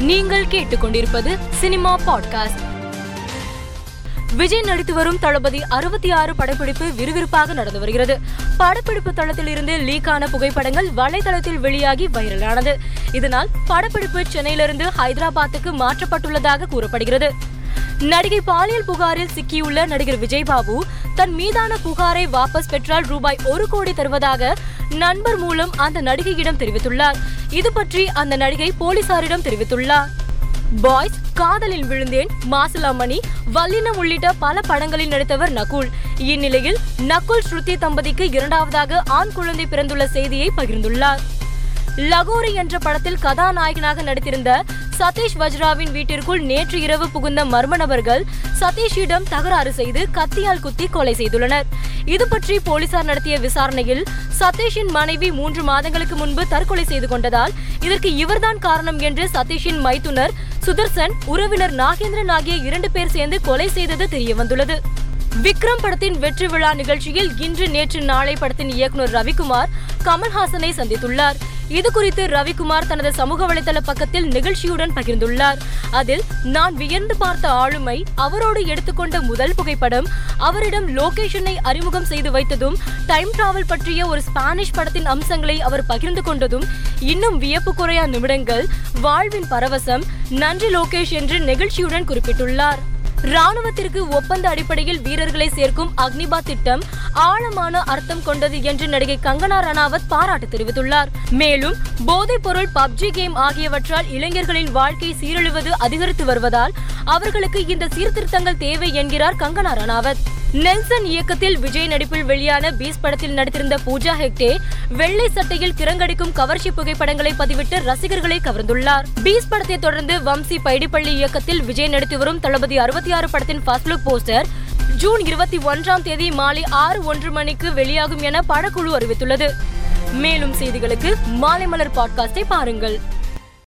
நீங்கள் கேட்டுக்கொண்டிருப்பது cinema podcast. Vijay நடித்து வரும் தளபதி அறுபத்தி ஆறு படப்பிடிப்பு விறுவிறுப்பாக நடந்து வருகிறது. படப்பிடிப்பு தளத்தில் இருந்து லீக்கான புகைப்படங்கள் வலைதளத்தில் வெளியாகி வைரலானது. இதனால் படப்பிடிப்பு சென்னையிலிருந்து ஹைதராபாத்துக்கு மாற்றப்பட்டுள்ளதாக கூறப்படுகிறது. நடிகை பாலியல் புகாரில் சிக்கியுள்ள நடிகர் விஜய் பாபு தன் மீதான புகாரை வாபஸ் பெற்றால் ரூபாய் ஒரு கோடி தருவதாக நண்பர் மூலம் அந்த நடிகையிடம் தெரிவித்துள்ளார். இது பற்றி அந்த நடிகை போலீசாரிடம் தெரிவித்துள்ளார். பாய்ஸ் காதலில் விழுந்தேன். மாசிலாமணி வல்லினம் உள்ளிட்ட பல படங்களில் நடித்தவர் நகுல். இந்நிலையில் நகுல் ஸ்ருதி தம்பதிக்கு இரண்டாவதாக ஆண் குழந்தை பிறந்துள்ள செய்தியை பகிர்ந்துள்ளார். லகோரி என்ற படத்தில் கதாநாயகனாக நடித்திருந்த சதீஷ் வஜ்ராவின் வீட்டிற்குள் நேற்று இரவு புகுந்த மர்ம நபர்கள் சதீஷிடம் தகராறு செய்து கத்தியால் குத்தி கொலை செய்துள்ளனர். இது பற்றி போலீசார் நடத்திய விசாரணையில் சதீஷின் மனைவி மூன்று மாதங்களுக்கு முன்பு தற்கொலை செய்து கொண்டதால் இதற்கு இவர்தான் காரணம் என்று சதீஷின் மைத்துனர் சுதர்சன் உறவினர் நாகேந்திரன் ஆகிய இரண்டு பேர் சேர்ந்து கொலை செய்தது தெரியவந்துள்ளது. விக்ரம் படத்தின் வெற்றி விழா நிகழ்ச்சியில் இன்று நேற்று நாளை படத்தின் இயக்குனர் ரவிக்குமார் கமல்ஹாசனை சந்தித்துள்ளார். இது குறித்து ரவிக்குமார் தனது சமூக வலைதள பக்கத்தில் நிகழ்ச்சியுடன் பகிர்ந்துள்ளார். அதில் நான் வியந்து பார்த்த ஆளுமை அவரோடு எடுத்துக்கொண்ட முதல் புகைப்படம். அவரிடம் லொகேஷனை அறிமுகம் செய்து வைத்ததும் டைம் டிராவல் பற்றிய ஒரு ஸ்பானிஷ் படத்தின் அம்சங்களை அவர் பகிர்ந்து கொண்டதும் இன்னும் வியப்பு குறையா நிமிடங்கள் வாழ்வின் பரவசம் நன்றி லோகேஷ் என்று நெகிழ்ச்சியுடன் குறிப்பிட்டுள்ளார். ராணுவத்திற்கு ஒப்பந்த அடிப்படையில் வீரர்களை சேர்க்கும் அக்னிபா திட்டம் ஆழமான அர்த்தம் கொண்டது என்று நடிகை கங்கனா ரணாவத் பாராட்டு தெரிவித்துள்ளார். மேலும் போதைப் பொருள் பப்ஜி கேம் ஆகியவற்றால் இளைஞர்களின் வாழ்க்கை சீரழிவது அதிகரித்து வருவதால் அவர்களுக்கு இந்த சீர்திருத்தங்கள் தேவை என்கிறார் கங்கனா ரணாவத். நெல்சன் இயக்கத்தில் விஜய் நடிப்பில் வெளியான பீஸ் படத்தில் நடித்திருந்த பூஜா ஹெக்டே வெள்ளை சட்டையில் கிரங்கடிக்கும் கவர்ச்சி புகைப்படங்களை பதிவிட்டு ரசிகர்களை கவர்ந்துள்ளார். பீஸ் படத்தை தொடர்ந்து வம்சி பைடிப்பள்ளி இயக்கத்தில் விஜய் நடித்து வரும் தளபதி அறுபத்தி ஆறு படத்தின் ஃபர்ஸ்ட் லுக் போஸ்டர் ஜூன் இருபத்தி ஒன்றாம் தேதி மாலை ஆறு ஒன்று மணிக்கு வெளியாகும் என படக்குழு அறிவித்துள்ளது. மேலும் செய்திகளுக்கு மாலை மலர் பாட்காஸ்டை பாருங்கள்.